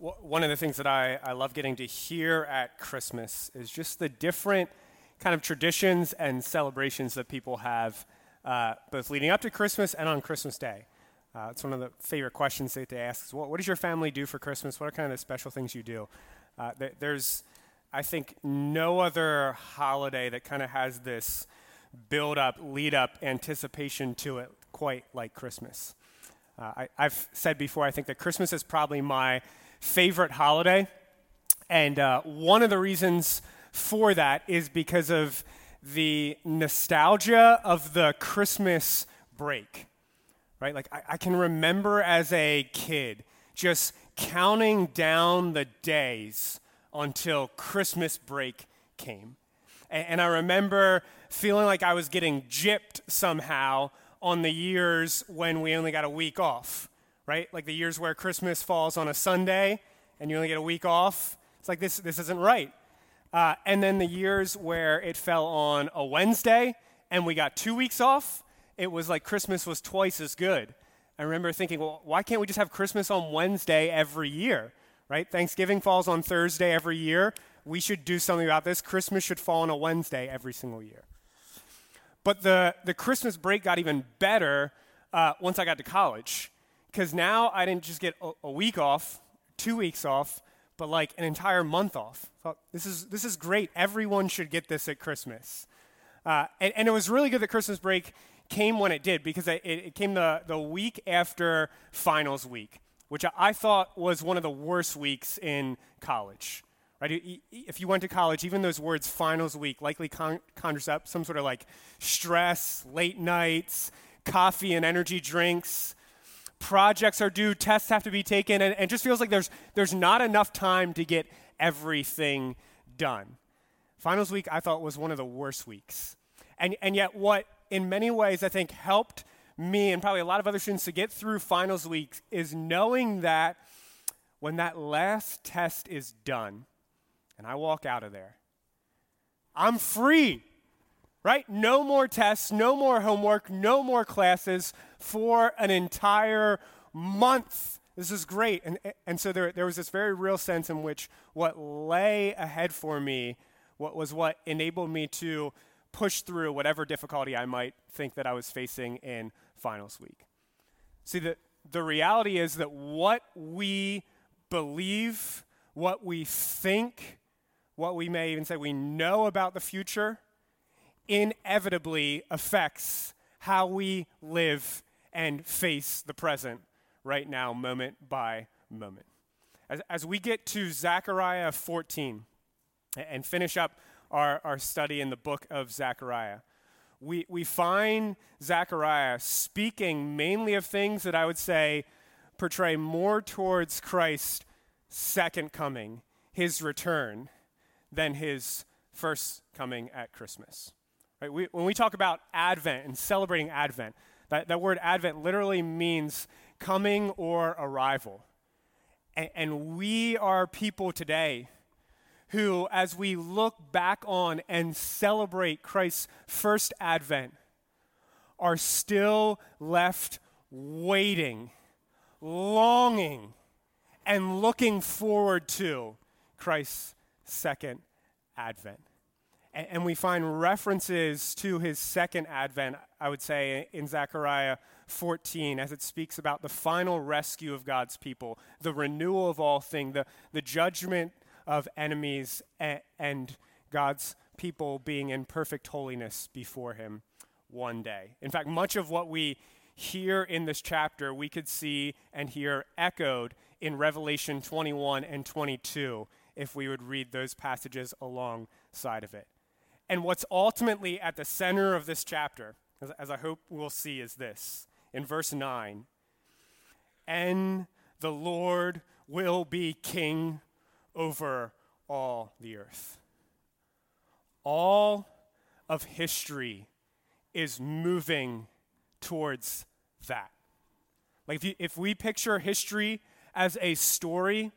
one of the things that I, I love getting to hear at Christmas is just the different kind of traditions and celebrations that people have, uh, both leading up to Christmas and on Christmas Day. Uh, it's one of the favorite questions that they ask is, what, what does your family do for Christmas? What are kind of the special things you do? Uh, th- there's, I think, no other holiday that kind of has this build up, lead up, anticipation to it quite like Christmas. Uh, I, I've said before, I think that Christmas is probably my favorite holiday. And uh, one of the reasons for that is because of the nostalgia of the Christmas break, right? Like, I, I can remember as a kid just counting down the days until Christmas break came. And, and I remember feeling like I was getting gypped somehow on the years when we only got a week off right? Like the years where Christmas falls on a Sunday and you only get a week off. It's like this, this isn't right. Uh, and then the years where it fell on a Wednesday and we got two weeks off, it was like Christmas was twice as good. I remember thinking, well, why can't we just have Christmas on Wednesday every year, right? Thanksgiving falls on Thursday every year. We should do something about this. Christmas should fall on a Wednesday every single year. But the, the Christmas break got even better uh, once I got to college because now I didn't just get a, a, week off, two weeks off, but like an entire month off. Thought, this is this is great. Everyone should get this at Christmas. Uh, and, and, it was really good that Christmas break came when it did because it, it came the, the week after finals week, which I thought was one of the worst weeks in college. Right? If you went to college, even those words finals week likely con- conjures up some sort of like stress, late nights, coffee and energy drinks, projects are due, tests have to be taken, and, it just feels like there's, there's not enough time to get everything done. Finals week, I thought, was one of the worst weeks. And, and yet, what in many ways I think helped me and probably a lot of other students to get through finals week is knowing that when that last test is done and I walk out of there, I'm free right? No more tests, no more homework, no more classes for an entire month. This is great. And, and so there, there was this very real sense in which what lay ahead for me what was what enabled me to push through whatever difficulty I might think that I was facing in finals week. See, the, the reality is that what we believe, what we think, what we may even say we know about the future, inevitably affects how we live and face the present right now, moment by moment. As, as we get to Zechariah 14 and finish up our, our study in the book of Zechariah, we, we find Zechariah speaking mainly of things that I would say portray more towards Christ's second coming, his return, than his first coming at Christmas. Right? We, when we talk about Advent and celebrating Advent, that, that word Advent literally means coming or arrival. And, and we are people today who, as we look back on and celebrate Christ's first Advent, are still left waiting, longing, and looking forward to Christ's second Advent. And, and we find references to his second advent, I would say, in Zechariah 14, as it speaks about the final rescue of God's people, the renewal of all things, the, the judgment of enemies, and, and God's people being in perfect holiness before him one day. In fact, much of what we hear in this chapter, we could see and hear echoed in Revelation 21 and 22 if we would read those passages alongside of it. And what's ultimately at the center of this chapter, as, as I hope we'll see, is this in verse 9 And the Lord will be king over all the earth. All of history is moving towards that. Like if, you, if we picture history as a story,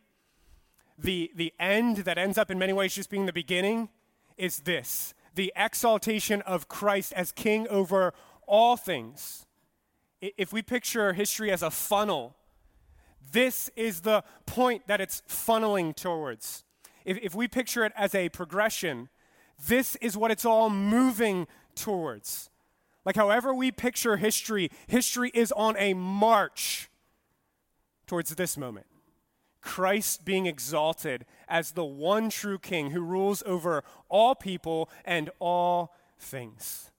the, the end that ends up in many ways just being the beginning is this the exaltation of Christ as king over all things. If we picture history as a funnel, This is the point that it's funneling towards. If, if we picture it as a progression, this is what it's all moving towards. Like, however we picture history, history is on a march towards this moment. Christ being exalted as the one true King who rules over all people and all things.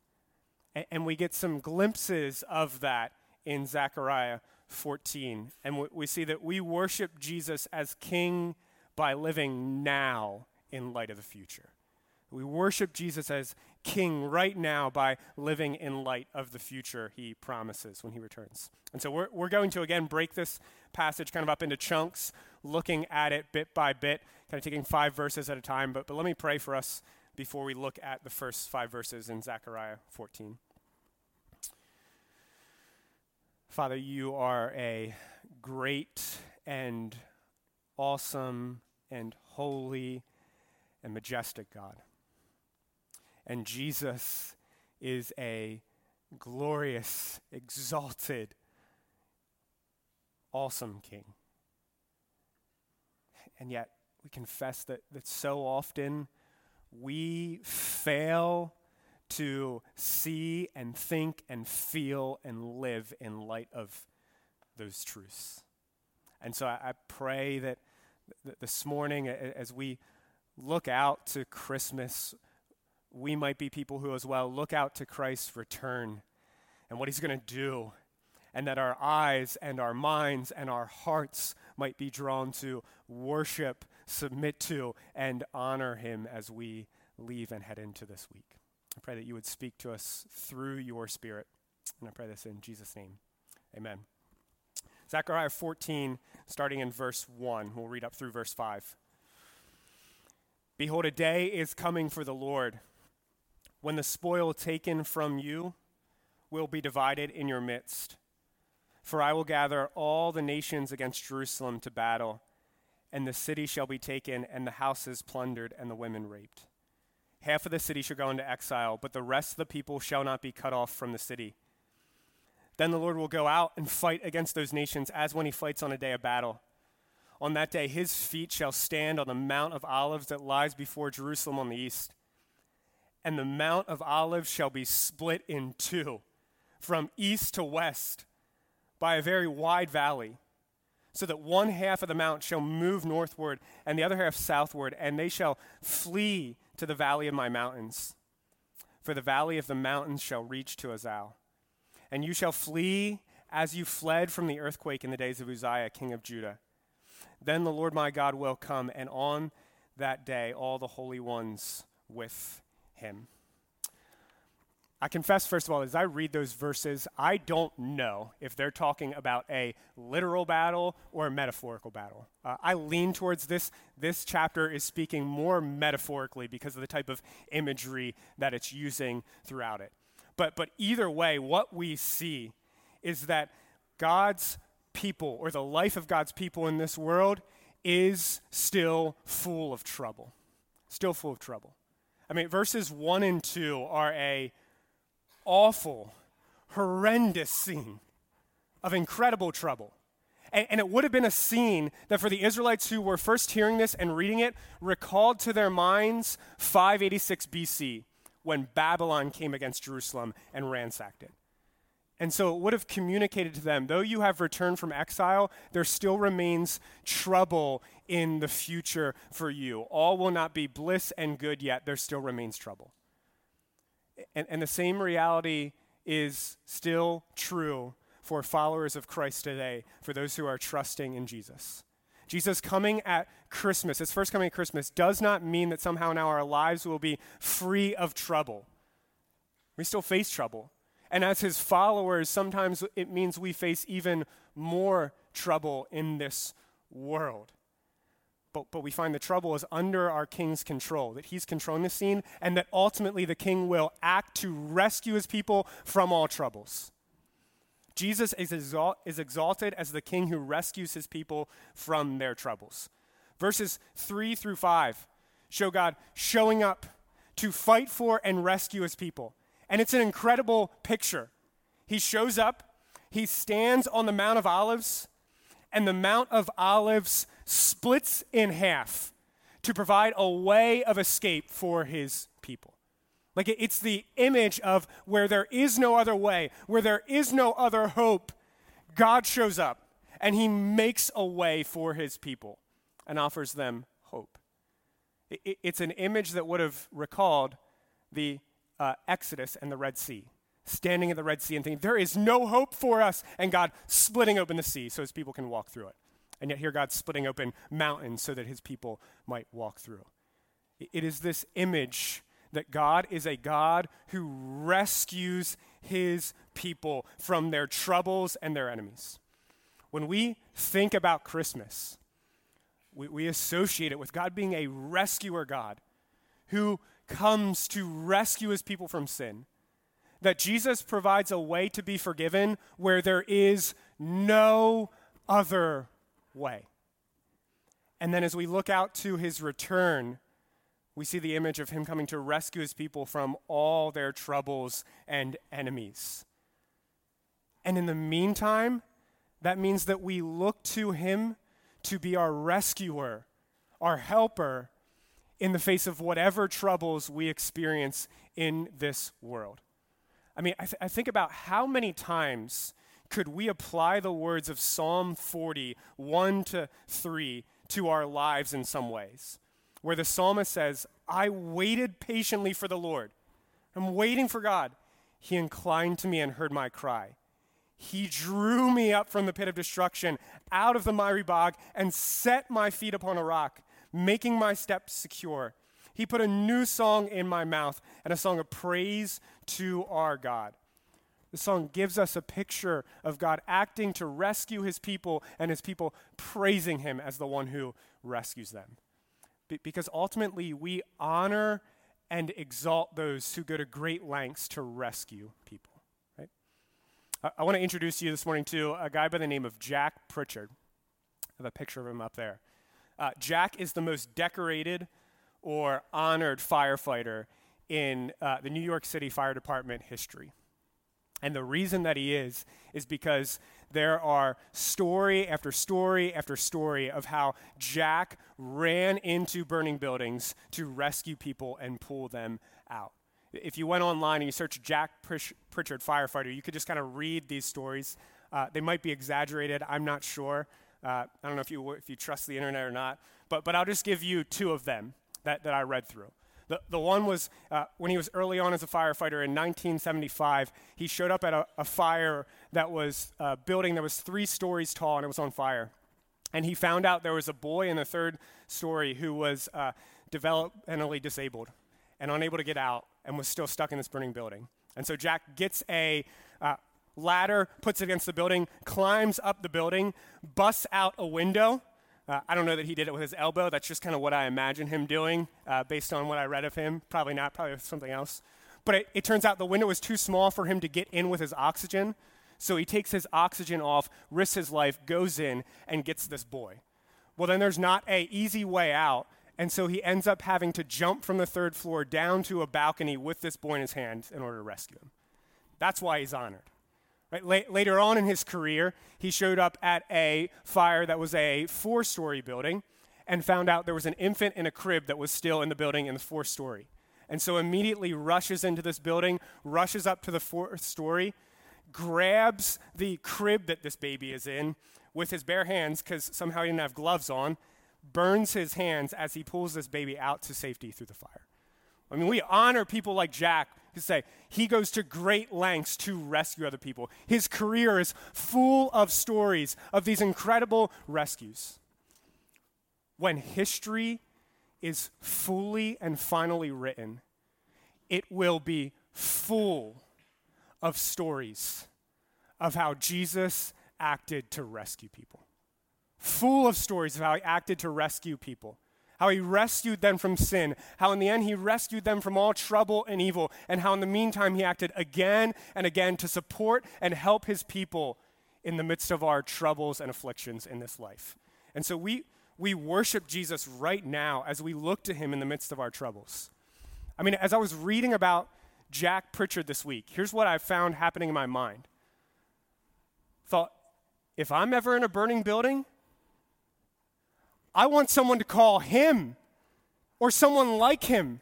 And, we get some glimpses of that in Zechariah 14. And we see that we worship Jesus as King by living now in light of the future. We worship Jesus as King right now by living in light of the future he promises when he returns. And so we're, we're going to again break this passage kind of up into chunks, looking at it bit by bit, kind of taking five verses at a time. But, but let me pray for us before we look at the first five verses in Zechariah 14. Father, you are a great and awesome and holy and majestic God. And Jesus is a glorious, exalted, awesome King. And yet, we confess that, that so often we fail to see and think and feel and live in light of those truths. And so I, I pray that th- this morning, as we look out to Christmas, we might be people who, as well, look out to Christ's return and what he's going to do, and that our eyes and our minds and our hearts might be drawn to worship, submit to, and honor him as we leave and head into this week. I pray that you would speak to us through your Spirit. And I pray this in Jesus' name. Amen. Zechariah 14, starting in verse 1. We'll read up through verse 5. Behold, a day is coming for the Lord when the spoil taken from you will be divided in your midst. For I will gather all the nations against Jerusalem to battle, and the city shall be taken, and the houses plundered, and the women raped. Half of the city shall go into exile, but the rest of the people shall not be cut off from the city. Then the Lord will go out and fight against those nations as when he fights on a day of battle. On that day, his feet shall stand on the Mount of Olives that lies before Jerusalem on the east and the Mount of Olives shall be split in two, from east to west, by a very wide valley, so that one half of the mount shall move northward and the other half southward, and they shall flee to the valley of my mountains. For the valley of the mountains shall reach to Azal. And you shall flee as you fled from the earthquake in the days of Uzziah, king of Judah. Then the Lord my God will come, and on that day all the holy ones with him. I confess, first of all, as I read those verses, I don't know if they're talking about a literal battle or a metaphorical battle. Uh, I lean towards this. This chapter is speaking more metaphorically because of the type of imagery that it's using throughout it. But, but either way, what we see is that God's people, or the life of God's people in this world, is still full of trouble. Still full of trouble. I mean, verses 1 and 2 are a awful, horrendous scene of incredible trouble. And, and, it would have been a scene that for the Israelites who were first hearing this and reading it recalled to their minds 586 BC when Babylon came against Jerusalem and ransacked it. And so it would have communicated to them though you have returned from exile, there still remains trouble in the future for you. All will not be bliss and good yet, there still remains trouble. And, and the same reality is still true for followers of Christ today, for those who are trusting in Jesus. Jesus coming at Christmas, his first coming at Christmas, does not mean that somehow now our lives will be free of trouble. We still face trouble. And as his followers, sometimes it means we face even more trouble in this world. But, but we find the trouble is under our king's control, that he's controlling the scene, and that ultimately the king will act to rescue his people from all troubles. Jesus is, exalt, is exalted as the king who rescues his people from their troubles. Verses 3 through 5 show God showing up to fight for and rescue his people. And it's an incredible picture. He shows up, he stands on the Mount of Olives, and the Mount of Olives splits in half to provide a way of escape for his people. Like it's the image of where there is no other way, where there is no other hope, God shows up and he makes a way for his people and offers them hope. It's an image that would have recalled the uh, Exodus and the Red Sea, standing at the Red Sea and thinking, there is no hope for us, and God splitting open the sea so his people can walk through it. And yet here God's splitting open mountains so that his people might walk through. It is this image that God is a God who rescues his people from their troubles and their enemies. When we think about Christmas, we, we associate it with God being a rescuer God who comes to rescue his people from sin. That Jesus provides a way to be forgiven where there is no other way. And then as we look out to his return, we see the image of him coming to rescue his people from all their troubles and enemies. And in the meantime, that means that we look to him to be our rescuer, our helper in the face of whatever troubles we experience in this world. I mean, I, th- I, think about how many times could we apply the words of Psalm 40, 1 to 3, to our lives in some ways, where the psalmist says, I waited patiently for the Lord. I'm waiting for God. He inclined to me and heard my cry. He drew me up from the pit of destruction, out of the miry bog, and set my feet upon a rock, making my steps secure. He put a new song in my mouth and a song of praise to our God. The song gives us a picture of God acting to rescue his people and his people praising him as the one who rescues them. Be- because ultimately, we honor and exalt those who go to great lengths to rescue people. Right. I, want to introduce you this morning to a guy by the name of Jack Pritchard. I have a picture of him up there. Uh, Jack is the most decorated or honored firefighter in uh, the New York City Fire Department history. And the reason that he is, is because there are story after story after story of how Jack ran into burning buildings to rescue people and pull them out if you went online and you search Jack Pritchard firefighter, you could just kind of read these stories. Uh, they might be exaggerated. I'm not sure. Uh, I don't know if you, if you trust the internet or not, but, but I'll just give you two of them that, that I read through. The, the one was uh, when he was early on as a firefighter in 1975, he showed up at a, a fire that was a uh, building that was three stories tall and it was on fire. And he found out there was a boy in the third story who was uh, developmentally disabled and unable to get out and was still stuck in this burning building. And so Jack gets a uh, ladder, puts it against the building, climbs up the building, busts out a window. Uh, I don't know that he did it with his elbow. That's just kind of what I imagine him doing uh, based on what I read of him. Probably not, probably something else. But it, it turns out the window was too small for him to get in with his oxygen. So he takes his oxygen off, risks his life, goes in, and gets this boy. Well, then there's not a easy way out and so he ends up having to jump from the third floor down to a balcony with this boy in his hand in order to rescue him. That's why he's honored. Right? La- later on in his career, he showed up at a fire that was a four story building and found out there was an infant in a crib that was still in the building in the fourth story. And so immediately rushes into this building, rushes up to the fourth story, grabs the crib that this baby is in with his bare hands because somehow he didn't have gloves on, burns his hands as he pulls this baby out to safety through the fire. I mean, we honor people like Jack who say he goes to great lengths to rescue other people. His career is full of stories of these incredible rescues. When history is fully and finally written, it will be full of stories of how Jesus acted to rescue people full of stories of how he acted to rescue people, how he rescued them from sin, how in the end he rescued them from all trouble and evil, and how in the meantime he acted again and again to support and help his people in the midst of our troubles and afflictions in this life. And so we, we worship Jesus right now as we look to him in the midst of our troubles. I mean, as I was reading about Jack Pritchard this week, here's what I found happening in my mind. Thought, if I'm ever in a burning building, I want someone to call him or someone like him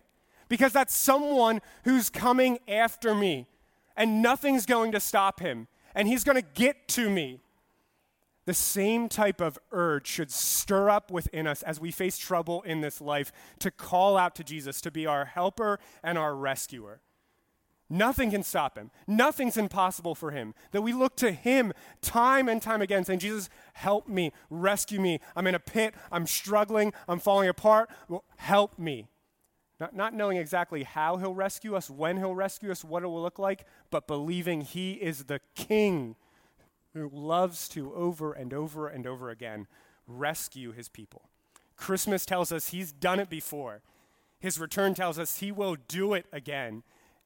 because that's someone who's coming after me and nothing's going to stop him and he's going to get to me. The same type of urge should stir up within us as we face trouble in this life to call out to Jesus to be our helper and our rescuer. Nothing can stop him. Nothing's impossible for him. That we look to him time and time again, saying, Jesus, help me, rescue me. I'm in a pit, I'm struggling, I'm falling apart. Well, help me. Not, not knowing exactly how he'll rescue us, when he'll rescue us, what it will look like, but believing he is the king who loves to, over and over and over again, rescue his people. Christmas tells us he's done it before. His return tells us he will do it again.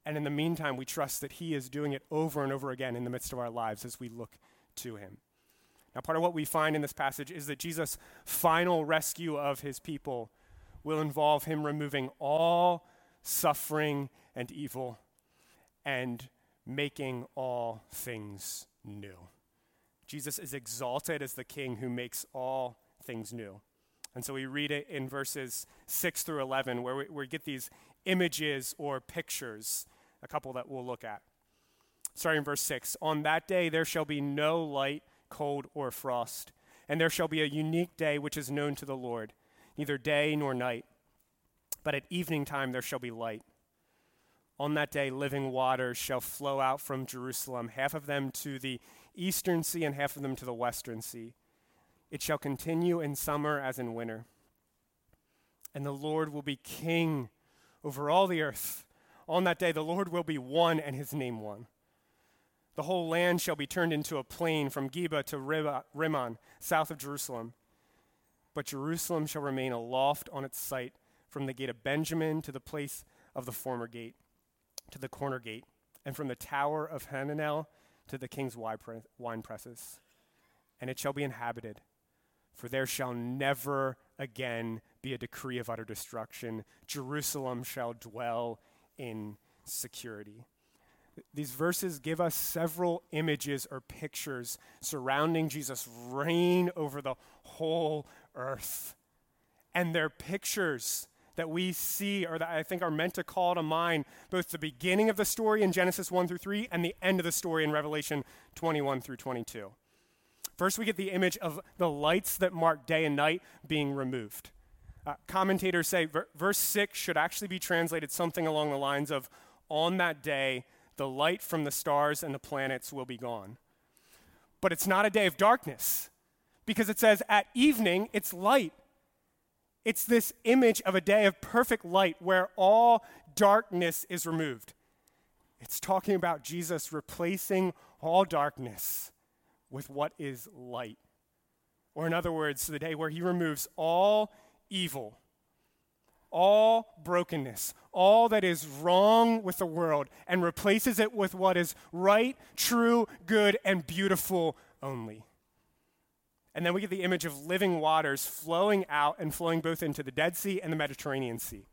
And in the meantime, we trust that He is doing it over and over again in the midst of our lives as we look to Him. Now, part of what we find in this passage is that Jesus' final rescue of His people will involve Him removing all suffering and evil and making all things new. Jesus is exalted as the King who makes all things new. And so we read it in verses 6 through 11, where we, where we get these images or pictures a couple that we'll look at. Starting in verse 6 On that day there shall be no light, cold, or frost, and there shall be a unique day which is known to the Lord, neither day nor night. But at evening time there shall be light. On that day living waters shall flow out from Jerusalem, half of them to the eastern sea and half of them to the western sea. It shall continue in summer as in winter. And the Lord will be king over all the earth. On that day, the Lord will be one and his name one. The whole land shall be turned into a plain from Geba to Rimmon, south of Jerusalem. But Jerusalem shall remain aloft on its site from the gate of Benjamin to the place of the former gate, to the corner gate, and from the tower of Hananel to the king's wine presses. And it shall be inhabited, for there shall never again be a decree of utter destruction. Jerusalem shall dwell in security. These verses give us several images or pictures surrounding Jesus' reign over the whole earth. And they're pictures that we see or that I think are meant to call to mind both the beginning of the story in Genesis 1 through 3 and the end of the story in Revelation 21 through 22. First, we get the image of the lights that mark day and night being removed. Uh, commentators say ver- verse 6 should actually be translated something along the lines of On that day, the light from the stars and the planets will be gone. But it's not a day of darkness because it says at evening it's light. It's this image of a day of perfect light where all darkness is removed. It's talking about Jesus replacing all darkness with what is light. Or, in other words, the day where he removes all evil, all brokenness, all that is wrong with the world, and replaces it with what is right, true, good, and beautiful only. And then we get the image of living waters flowing out and flowing both into the Dead Sea and the Mediterranean Sea.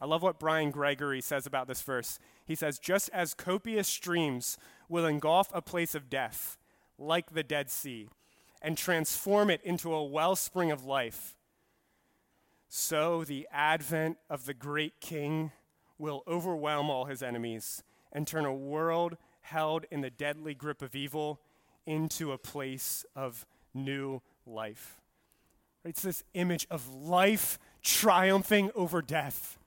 I love what Bryan Gregory says about this verse. He says, Just as copious streams will engulf a place of death, like the Dead Sea, and transform it into a wellspring of life, so the advent of the great king will overwhelm all his enemies and turn a world held in the deadly grip of evil into a place of new life. It's this image of life triumphing over death,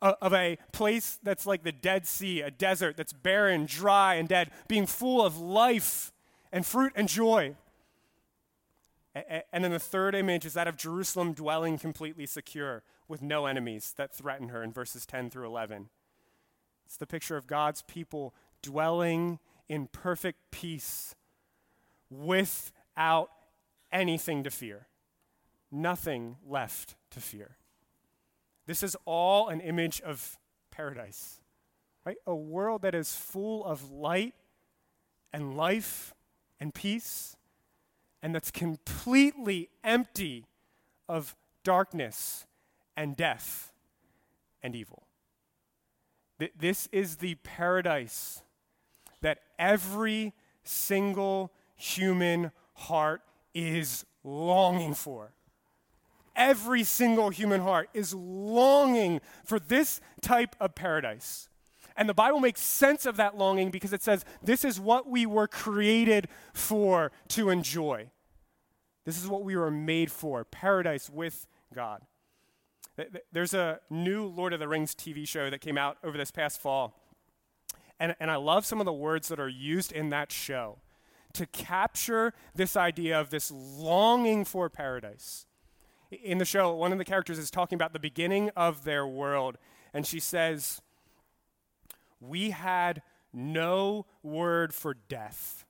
of a place that's like the Dead Sea, a desert that's barren, dry, and dead, being full of life and fruit and joy. And then the third image is that of Jerusalem dwelling completely secure with no enemies that threaten her in verses 10 through 11. It's the picture of God's people dwelling in perfect peace without anything to fear, nothing left to fear. This is all an image of paradise, right? A world that is full of light and life and peace and that's completely empty of darkness and death and evil. This is the paradise that every single human heart is longing for. Every single human heart is longing for this type of paradise. And the Bible makes sense of that longing because it says this is what we were created for to enjoy. This is what we were made for paradise with God. There's a new Lord of the Rings TV show that came out over this past fall. And, and I love some of the words that are used in that show to capture this idea of this longing for paradise. In the show, one of the characters is talking about the beginning of their world, and she says, We had no word for death,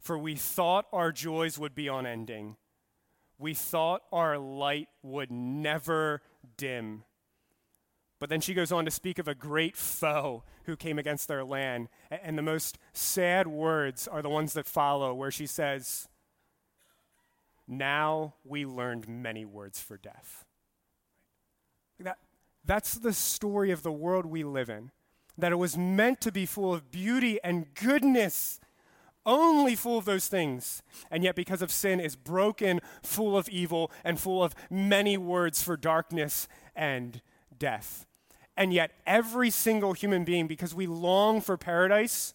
for we thought our joys would be unending. We thought our light would never dim. But then she goes on to speak of a great foe who came against their land. And the most sad words are the ones that follow, where she says, Now we learned many words for death. That, that's the story of the world we live in. That it was meant to be full of beauty and goodness, only full of those things. And yet, because of sin, is broken, full of evil, and full of many words for darkness and death. And yet, every single human being, because we long for paradise,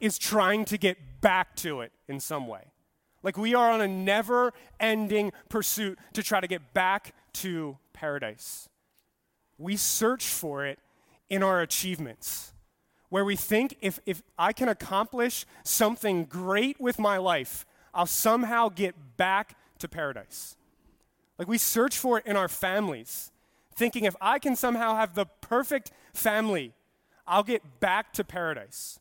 is trying to get back to it in some way. Like we are on a never ending pursuit to try to get back to paradise. We search for it in our achievements, where we think if, if I can accomplish something great with my life, I'll somehow get back to paradise. Like we search for it in our families thinking if I can somehow have the perfect family, I'll get back to paradise.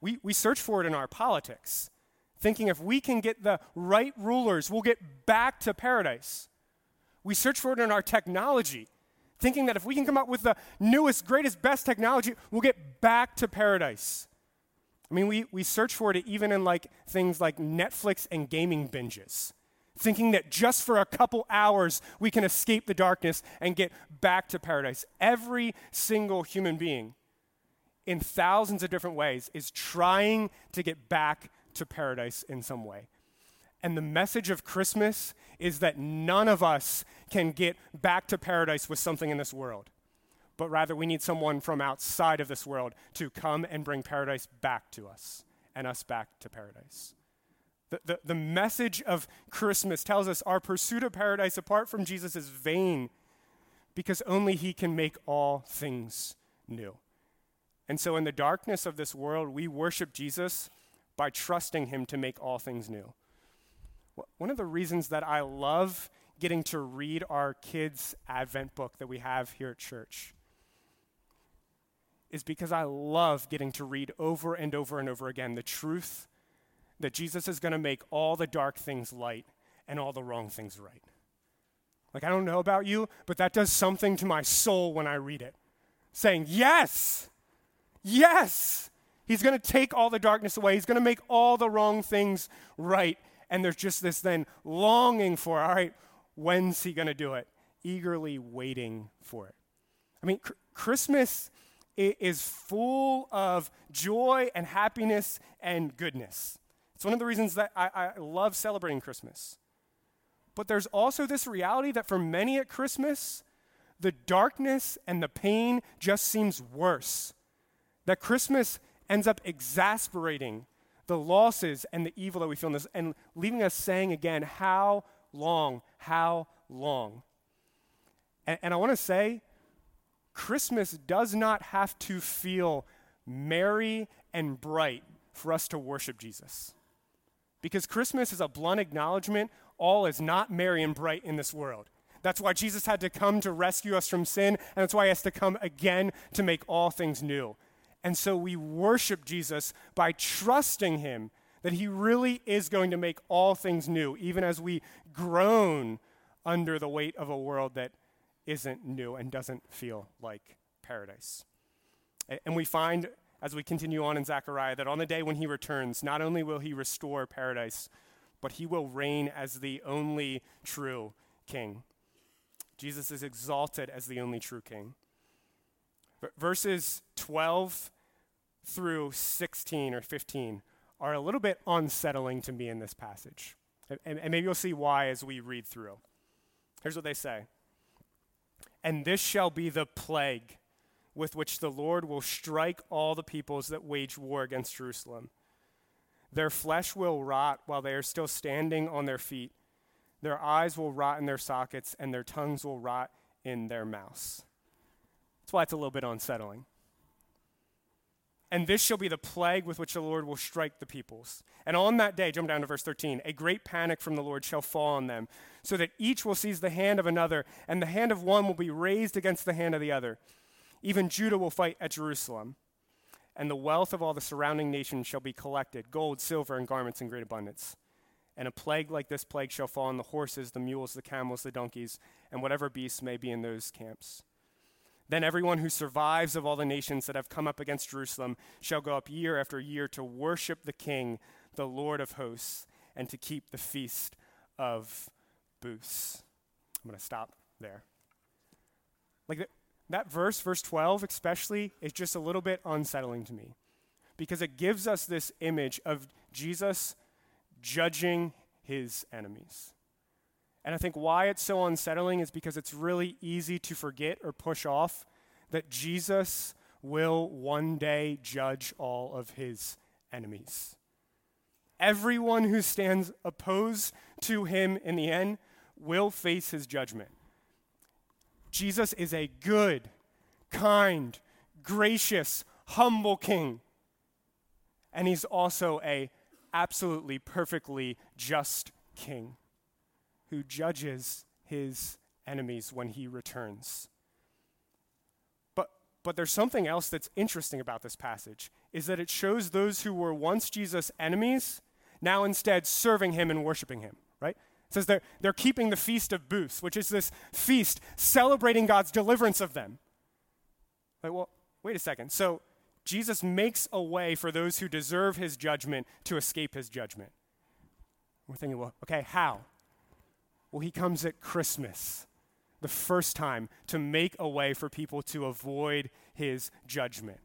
We, we search for it in our politics, thinking if we can get the right rulers, we'll get back to paradise. We search for it in our technology, thinking that if we can come up with the newest, greatest, best technology, we'll get back to paradise. I mean, we, we search for it even in like things like Netflix and gaming binges thinking that just for a couple hours we can escape the darkness and get back to paradise. Every single human being, in thousands of different ways, is trying to get back to paradise in some way. And the message of Christmas is that none of us can get back to paradise with something in this world, but rather we need someone from outside of this world to come and bring paradise back to us and us back to paradise. The, the, the message of Christmas tells us our pursuit of paradise apart from Jesus is vain because only He can make all things new. And so, in the darkness of this world, we worship Jesus by trusting Him to make all things new. One of the reasons that I love getting to read our kids' Advent book that we have here at church is because I love getting to read over and over and over again the truth that Jesus is going to make all the dark things light and all the wrong things right. Like, I don't know about you, but that does something to my soul when I read it. Saying, Yes, yes, He's going to take all the darkness away. He's going to make all the wrong things right. And there's just this then longing for, all right, when's He going to do it? Eagerly waiting for it. I mean, cr- Christmas is full of joy and happiness and goodness. It's one of the reasons that I, I love celebrating Christmas. But there's also this reality that for many at Christmas, the darkness and the pain just seems worse. That Christmas ends up exasperating the losses and the evil that we feel in this and leaving us saying again, How long? How long? And, and I want to say, Christmas does not have to feel merry and bright for us to worship Jesus. Because Christmas is a blunt acknowledgement all is not merry and bright in this world. That's why Jesus had to come to rescue us from sin, and that's why he has to come again to make all things new. And so we worship Jesus by trusting him that he really is going to make all things new, even as we groan under the weight of a world that isn't new and doesn't feel like paradise. And we find as we continue on in Zechariah that on the day when he returns, not only will he restore paradise, but he will reign as the only true king. Jesus is exalted as the only true king. Verses 12 through 16 or 15 are a little bit unsettling to me in this passage. And, and maybe you'll see why as we read through. Here's what they say And this shall be the plague with which the Lord will strike all the peoples that wage war against Jerusalem. Their flesh will rot while they are still standing on their feet. Their eyes will rot in their sockets, and their tongues will rot in their mouths. That's why it's a little bit unsettling. And this shall be the plague with which the Lord will strike the peoples. And on that day, jump down to verse 13, a great panic from the Lord shall fall on them, so that each will seize the hand of another, and the hand of one will be raised against the hand of the other. Even Judah will fight at Jerusalem, and the wealth of all the surrounding nations shall be collected gold, silver, and garments in great abundance. And a plague like this plague shall fall on the horses, the mules, the camels, the donkeys, and whatever beasts may be in those camps. Then everyone who survives of all the nations that have come up against Jerusalem shall go up year after year to worship the King, the Lord of hosts, and to keep the feast of booths. I'm going to stop there. Like that verse, verse 12 especially, is just a little bit unsettling to me because it gives us this image of Jesus judging his enemies. And I think why it's so unsettling is because it's really easy to forget or push off that Jesus will one day judge all of his enemies. Everyone who stands opposed to him in the end will face his judgment. Jesus is a good, kind, gracious, humble king. And he's also a absolutely perfectly just king who judges his enemies when he returns. But, but there's something else that's interesting about this passage is that it shows those who were once Jesus' enemies now instead serving him and worshiping him, right? It says they're, they're keeping the Feast of Booths, which is this feast celebrating God's deliverance of them. Like, well, wait a second. So Jesus makes a way for those who deserve his judgment to escape his judgment. We're thinking, well, okay, how? Well, he comes at Christmas, the first time, to make a way for people to avoid his judgment.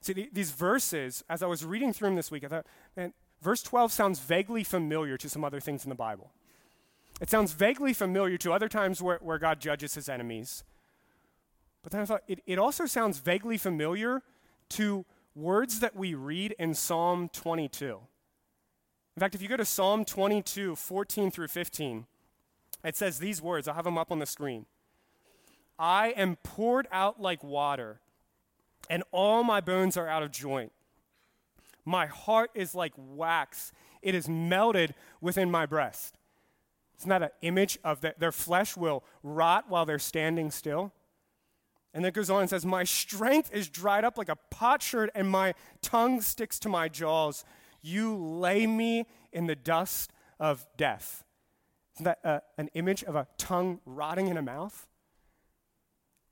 See, these verses, as I was reading through them this week, I thought, man, verse 12 sounds vaguely familiar to some other things in the Bible. It sounds vaguely familiar to other times where, where God judges his enemies. But then I thought it, it also sounds vaguely familiar to words that we read in Psalm 22. In fact, if you go to Psalm 22, 14 through 15, it says these words, I'll have them up on the screen. I am poured out like water, and all my bones are out of joint. My heart is like wax, it is melted within my breast. Isn't that an image of that? Their flesh will rot while they're standing still. And then it goes on and says, My strength is dried up like a potsherd, and my tongue sticks to my jaws. You lay me in the dust of death. Isn't that uh, an image of a tongue rotting in a mouth?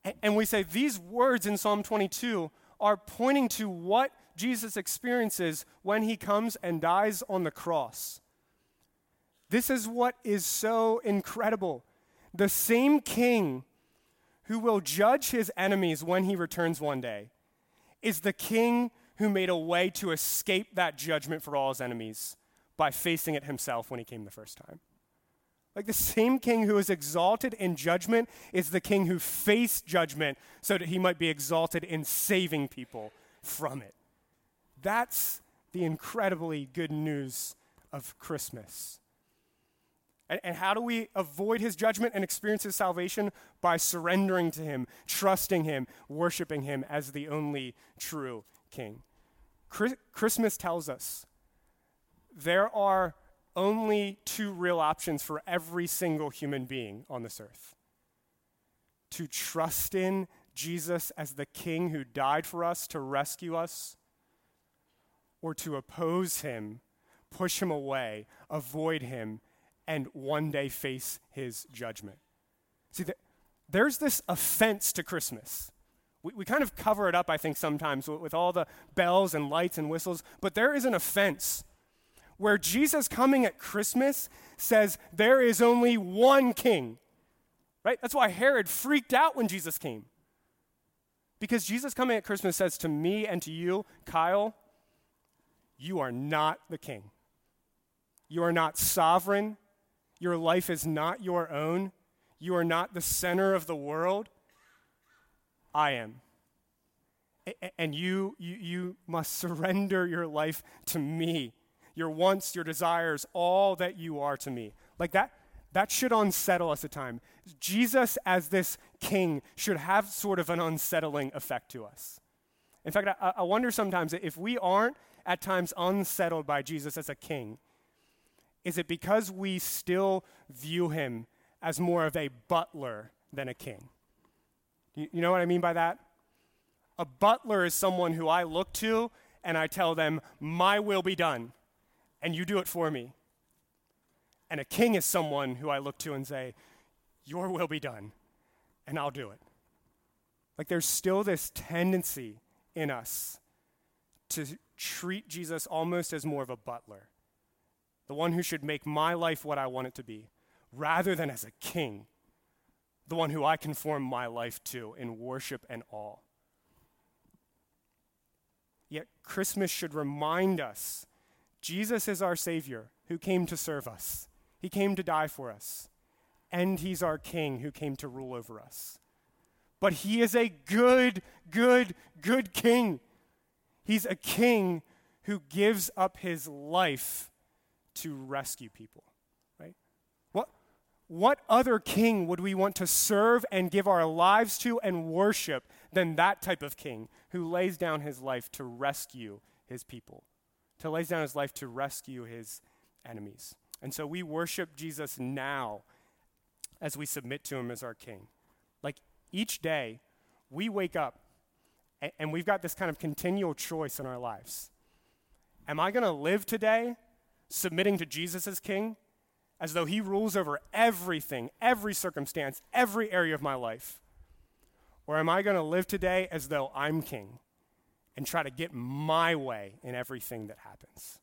And, and we say these words in Psalm 22 are pointing to what Jesus experiences when he comes and dies on the cross. This is what is so incredible. The same king who will judge his enemies when he returns one day is the king who made a way to escape that judgment for all his enemies by facing it himself when he came the first time. Like the same king who is exalted in judgment is the king who faced judgment so that he might be exalted in saving people from it. That's the incredibly good news of Christmas. And, and, how do we avoid his judgment and experience his salvation? By surrendering to him, trusting him, worshiping him as the only true king. Christmas tells us there are only two real options for every single human being on this earth to trust in Jesus as the King who died for us to rescue us, or to oppose him, push him away, avoid him, and one day face his judgment. See, there's this offense to Christmas. We, we kind of cover it up, I think, sometimes with, with all the bells and lights and whistles, but there is an offense where Jesus coming at Christmas says there is only one king. Right? That's why Herod freaked out when Jesus came. Because Jesus coming at Christmas says to me and to you, Kyle, you are not the king. You are not sovereign. Your life is not your own. You are not the center of the world. I am. And you, you, you must surrender your life to me, your wants, your desires, all that you are to me. Like that, that should unsettle us at times. Jesus, as this king, should have sort of an unsettling effect to us. In fact, I, I wonder sometimes if we aren't at times unsettled by Jesus as a king, is it because we still view him as more of a butler than a king? You, you know what I mean by that? A butler is someone who I look to and I tell them, My will be done, and you do it for me. And a king is someone who I look to and say, Your will be done, and I'll do it. Like there's still this tendency in us to treat Jesus almost as more of a butler, the one who should make my life what I want it to be, rather than as a king, the one who I conform my life to in worship and awe. Yet Christmas should remind us Jesus is our Savior who came to serve us, He came to die for us, and He's our King who came to rule over us. But He is a good, good, good King. He's a King who gives up His life to rescue people. Right? What, what other king would we want to serve and give our lives to and worship than that type of king who lays down his life to rescue his people, to lays down his life to rescue his enemies. And so we worship Jesus now as we submit to him as our king. Like each day, we wake up and, and we've got this kind of continual choice in our lives. Am I going to live today submitting to Jesus as king, as though he rules over everything, every circumstance, every area of my life? Or am I going to live today as though I'm king and try to get my way in everything that happens?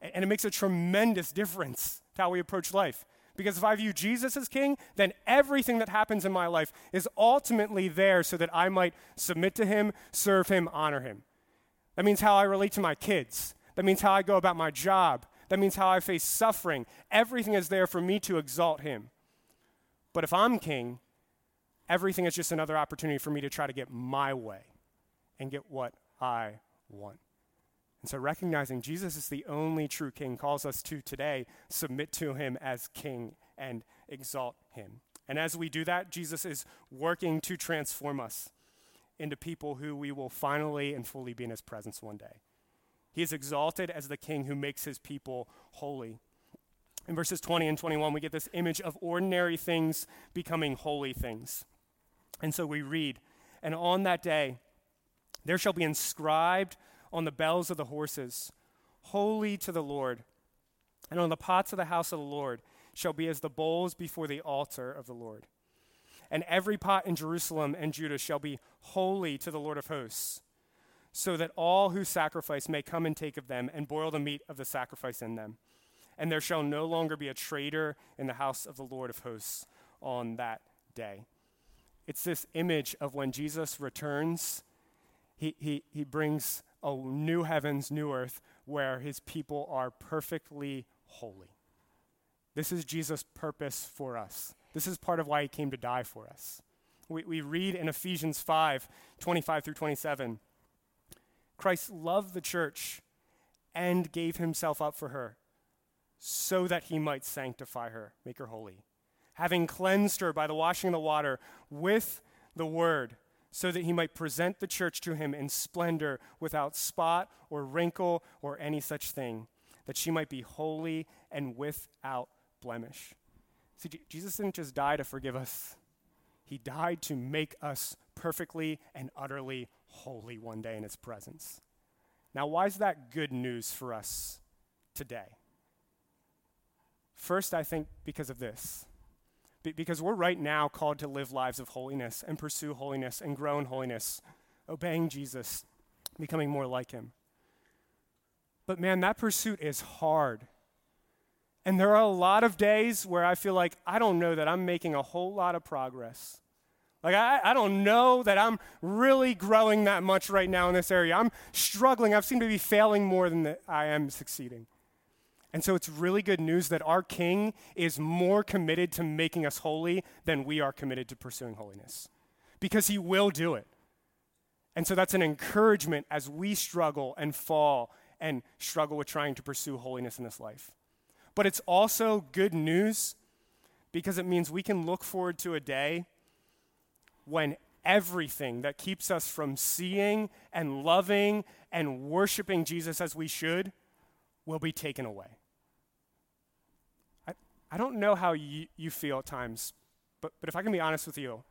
And it makes a tremendous difference to how we approach life. Because if I view Jesus as king, then everything that happens in my life is ultimately there so that I might submit to him, serve him, honor him. That means how I relate to my kids. That means how I go about my job. That means how I face suffering. Everything is there for me to exalt him. But if I'm king, everything is just another opportunity for me to try to get my way and get what I want. And so recognizing Jesus is the only true king calls us to today submit to him as king and exalt him. And as we do that, Jesus is working to transform us into people who we will finally and fully be in his presence one day. He is exalted as the king who makes his people holy. In verses 20 and 21, we get this image of ordinary things becoming holy things. And so we read, And on that day, there shall be inscribed on the bells of the horses, Holy to the Lord. And on the pots of the house of the Lord shall be as the bowls before the altar of the Lord. And every pot in Jerusalem and Judah shall be holy to the Lord of hosts, so that all who sacrifice may come and take of them and boil the meat of the sacrifice in them. And there shall no longer be a traitor in the house of the Lord of hosts on that day. It's this image of when Jesus returns, he, he, he brings a new heavens, new earth, where his people are perfectly holy. This is Jesus' purpose for us. This is part of why he came to die for us. We, we read in Ephesians 5 25 through 27 Christ loved the church and gave himself up for her so that he might sanctify her, make her holy having cleansed her by the washing of the water with the word, so that he might present the church to him in splendor, without spot or wrinkle or any such thing, that she might be holy and without blemish. See, Jesus didn't just die to forgive us, he died to make us perfectly and utterly holy one day in his presence. Now, why is that good news for us today? First, I think because of this because we're right now called to live lives of holiness and pursue holiness and grow in holiness, obeying Jesus, becoming more like him. But man, that pursuit is hard. And there are a lot of days where I feel like I don't know that I'm making a whole lot of progress. Like, I, I don't know that I'm really growing that much right now in this area. I'm struggling. I seem to be failing more than I am succeeding. And so it's really good news that our King is more committed to making us holy than we are committed to pursuing holiness because he will do it. And so that's an encouragement as we struggle and fall and struggle with trying to pursue holiness in this life. But it's also good news because it means we can look forward to a day when everything that keeps us from seeing and loving and worshiping Jesus as we should will be taken away. I, don't know how you, you feel at times, but, but if I can be honest with you,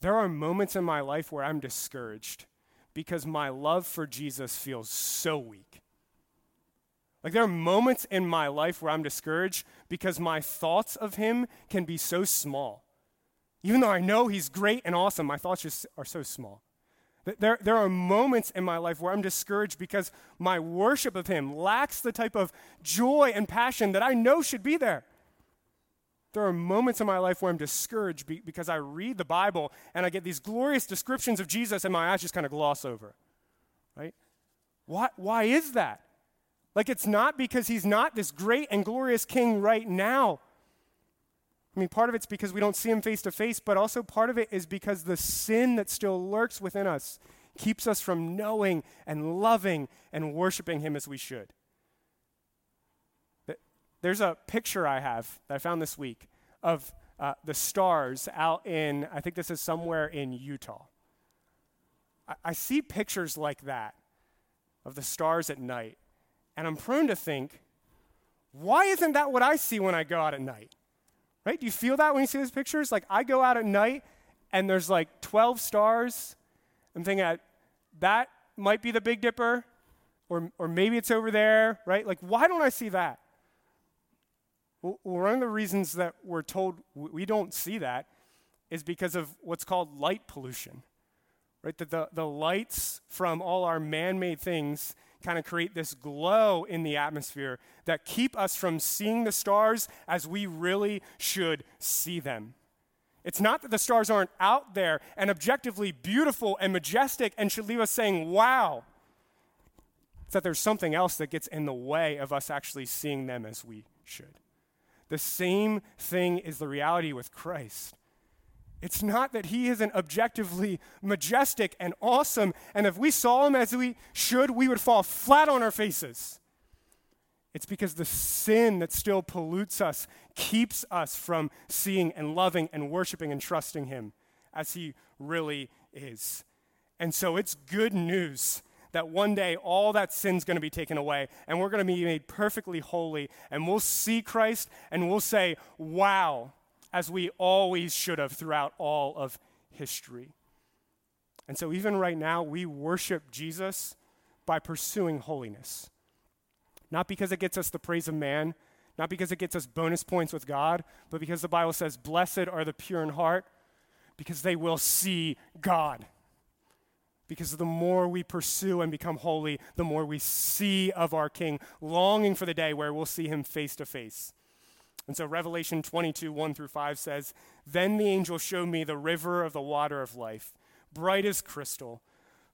there are moments in my life where I'm discouraged because my love for Jesus feels so weak. Like there are moments in my life where I'm discouraged because my thoughts of him can be so small. Even though I know he's great and awesome, my thoughts just are so small. There, there are moments in my life where I'm discouraged because my worship of him lacks the type of joy and passion that I know should be there. There are moments in my life where I'm discouraged because I read the Bible and I get these glorious descriptions of Jesus and my eyes just kind of gloss over. Right? Why, why is that? Like, it's not because he's not this great and glorious king right now. I mean, part of it's because we don't see him face to face, but also part of it is because the sin that still lurks within us keeps us from knowing and loving and worshiping him as we should. There's a picture I have that I found this week of uh, the stars out in, I think this is somewhere in Utah. I, I see pictures like that of the stars at night. And I'm prone to think, why isn't that what I see when I go out at night? Right? Do you feel that when you see those pictures? Like I go out at night and there's like 12 stars. I'm thinking that might be the Big Dipper, or, or maybe it's over there, right? Like, why don't I see that? Well, one of the reasons that we're told we don't see that is because of what's called light pollution, right? That the, the lights from all our man made things kind of create this glow in the atmosphere that keep us from seeing the stars as we really should see them. It's not that the stars aren't out there and objectively beautiful and majestic and should leave us saying, wow. It's that there's something else that gets in the way of us actually seeing them as we should. The same thing is the reality with Christ. It's not that he isn't objectively majestic and awesome, and if we saw him as we should, we would fall flat on our faces. It's because the sin that still pollutes us keeps us from seeing and loving and worshiping and trusting him as he really is. And so it's good news that one day all that sin's going to be taken away and we're going to be made perfectly holy and we'll see Christ and we'll say, wow, as we always should have throughout all of history. And so, even right now, we worship Jesus by pursuing holiness. Not because it gets us the praise of man, not because it gets us bonus points with God, but because the Bible says, Blessed are the pure in heart, because they will see God. Because the more we pursue and become holy, the more we see of our King, longing for the day where we'll see him face to face. And so Revelation 22, 1 through 5 says, Then the angel showed me the river of the water of life, bright as crystal,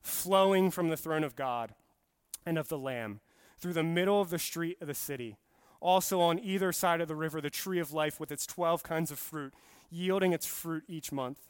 flowing from the throne of God and of the Lamb, through the middle of the street of the city. Also on either side of the river, the tree of life with its 12 kinds of fruit, yielding its fruit each month.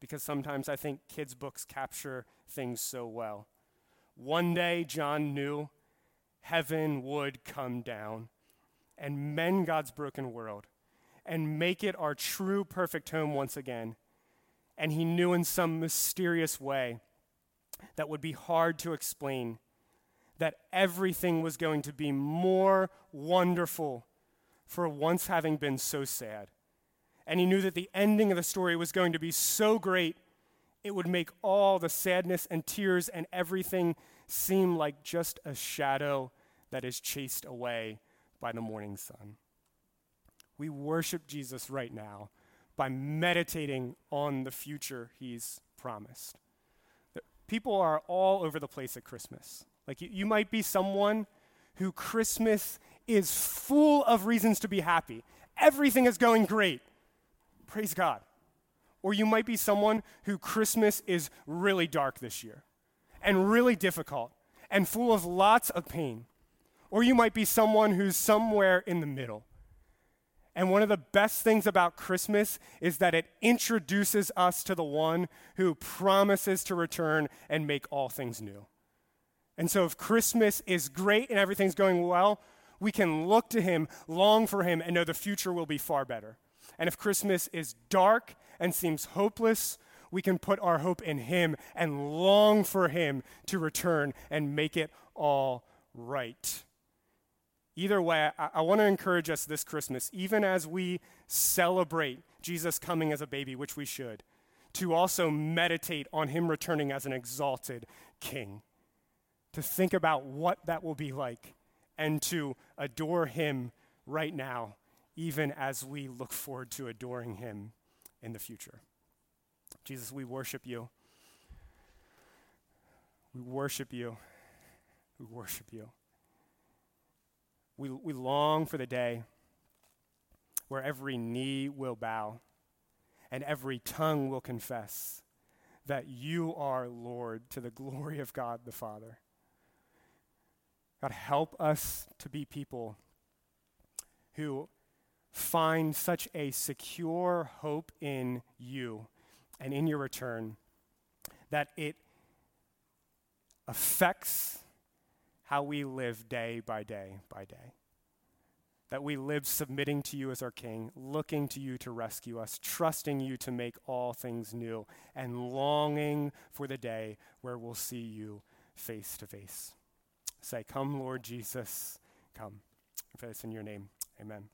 because sometimes I think kids' books capture things so well. One day, John knew heaven would come down and mend God's broken world and make it our true perfect home once again. And he knew in some mysterious way that would be hard to explain that everything was going to be more wonderful for once having been so sad. And he knew that the ending of the story was going to be so great it would make all the sadness and tears and everything seem like just a shadow that is chased away by the morning sun. We worship Jesus right now by meditating on the future he's promised. People are all over the place at Christmas. Like you, you might be someone who Christmas is full of reasons to be happy. Everything is going great. Praise God. Or you might be someone who Christmas is really dark this year and really difficult and full of lots of pain. Or you might be someone who's somewhere in the middle. And one of the best things about Christmas is that it introduces us to the one who promises to return and make all things new. And so, if Christmas is great and everything's going well, we can look to him, long for him, and know the future will be far better. And if Christmas is dark and seems hopeless, we can put our hope in him and long for him to return and make it all right. Either way, I, I want to encourage us this Christmas, even as we celebrate Jesus coming as a baby, which we should, to also meditate on him returning as an exalted king, to think about what that will be like and to adore Him right now, even as we look forward to adoring Him in the future. Jesus, we worship you. We worship you. We worship you. We, we long for the day where every knee will bow and every tongue will confess that you are Lord to the glory of God the Father. God, help us to be people who find such a secure hope in you and in your return that it affects how we live day by day by day. That we live submitting to you as our King, looking to you to rescue us, trusting you to make all things new, and longing for the day where we'll see you face to face say, Come, Lord Jesus, come. If it's in your name, amen.